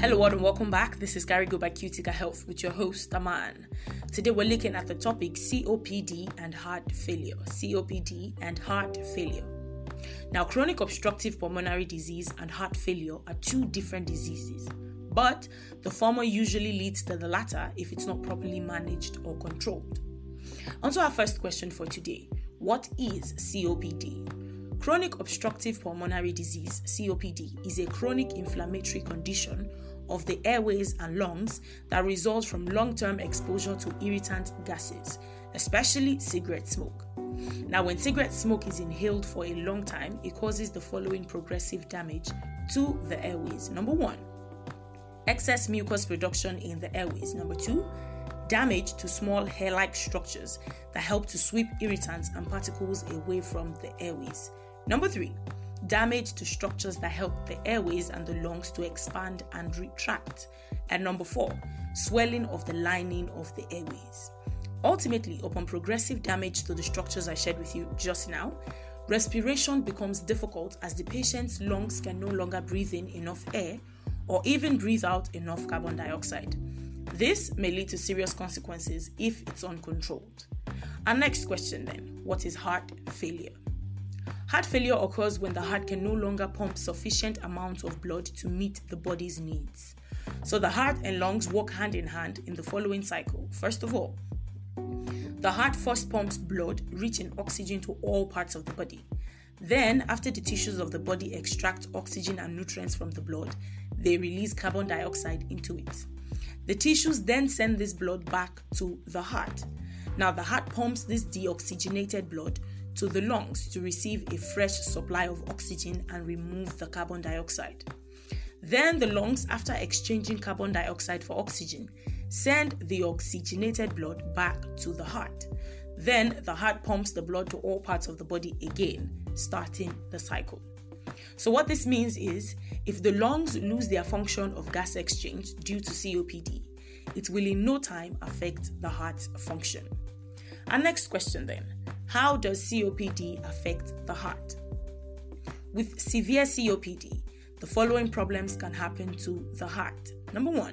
Hello, world, and welcome back. This is Carigo by Cutica Health with your host, Aman. Today, we're looking at the topic COPD and heart failure. COPD and heart failure. Now, chronic obstructive pulmonary disease and heart failure are two different diseases, but the former usually leads to the latter if it's not properly managed or controlled. On to our first question for today What is COPD? Chronic obstructive pulmonary disease, COPD, is a chronic inflammatory condition of the airways and lungs that results from long term exposure to irritant gases, especially cigarette smoke. Now, when cigarette smoke is inhaled for a long time, it causes the following progressive damage to the airways. Number one, excess mucus production in the airways. Number two, damage to small hair like structures that help to sweep irritants and particles away from the airways. Number three, damage to structures that help the airways and the lungs to expand and retract. And number four, swelling of the lining of the airways. Ultimately, upon progressive damage to the structures I shared with you just now, respiration becomes difficult as the patient's lungs can no longer breathe in enough air or even breathe out enough carbon dioxide. This may lead to serious consequences if it's uncontrolled. Our next question then what is heart failure? Heart failure occurs when the heart can no longer pump sufficient amounts of blood to meet the body's needs. So the heart and lungs work hand in hand in the following cycle. First of all, the heart first pumps blood rich in oxygen to all parts of the body. Then, after the tissues of the body extract oxygen and nutrients from the blood, they release carbon dioxide into it. The tissues then send this blood back to the heart. Now, the heart pumps this deoxygenated blood to the lungs to receive a fresh supply of oxygen and remove the carbon dioxide. Then the lungs, after exchanging carbon dioxide for oxygen, send the oxygenated blood back to the heart. Then the heart pumps the blood to all parts of the body again, starting the cycle. So, what this means is if the lungs lose their function of gas exchange due to COPD, it will in no time affect the heart function. Our next question then how does COPD affect the heart? With severe COPD, the following problems can happen to the heart. Number one,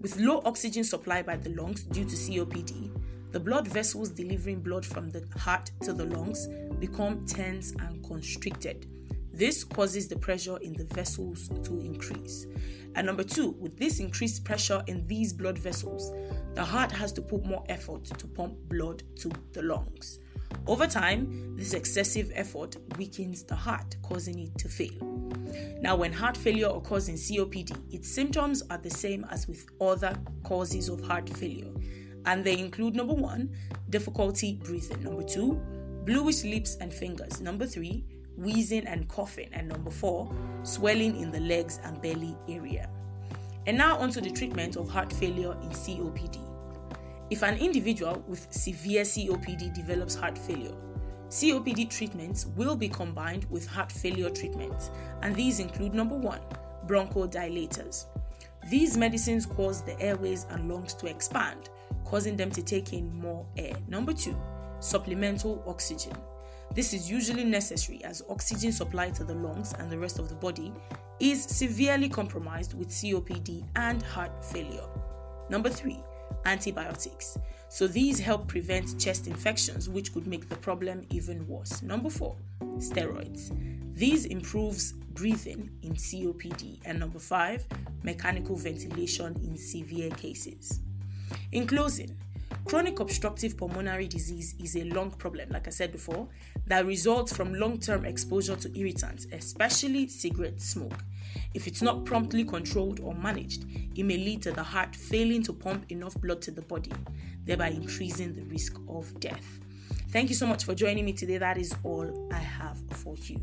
with low oxygen supply by the lungs due to COPD, the blood vessels delivering blood from the heart to the lungs become tense and constricted. This causes the pressure in the vessels to increase. And number two, with this increased pressure in these blood vessels, the heart has to put more effort to pump blood to the lungs. Over time, this excessive effort weakens the heart, causing it to fail. Now, when heart failure occurs in COPD, its symptoms are the same as with other causes of heart failure, and they include number one, difficulty breathing, number two, bluish lips and fingers, number three, wheezing and coughing, and number four, swelling in the legs and belly area. And now, onto the treatment of heart failure in COPD. If an individual with severe COPD develops heart failure, COPD treatments will be combined with heart failure treatments, and these include number one, bronchodilators. These medicines cause the airways and lungs to expand, causing them to take in more air. Number two, supplemental oxygen. This is usually necessary as oxygen supply to the lungs and the rest of the body is severely compromised with COPD and heart failure. Number three, antibiotics. So these help prevent chest infections, which could make the problem even worse. Number four, steroids. These improves breathing in COPD. And number five, mechanical ventilation in severe cases. In closing, Chronic obstructive pulmonary disease is a lung problem, like I said before, that results from long term exposure to irritants, especially cigarette smoke. If it's not promptly controlled or managed, it may lead to the heart failing to pump enough blood to the body, thereby increasing the risk of death. Thank you so much for joining me today. That is all I have for you.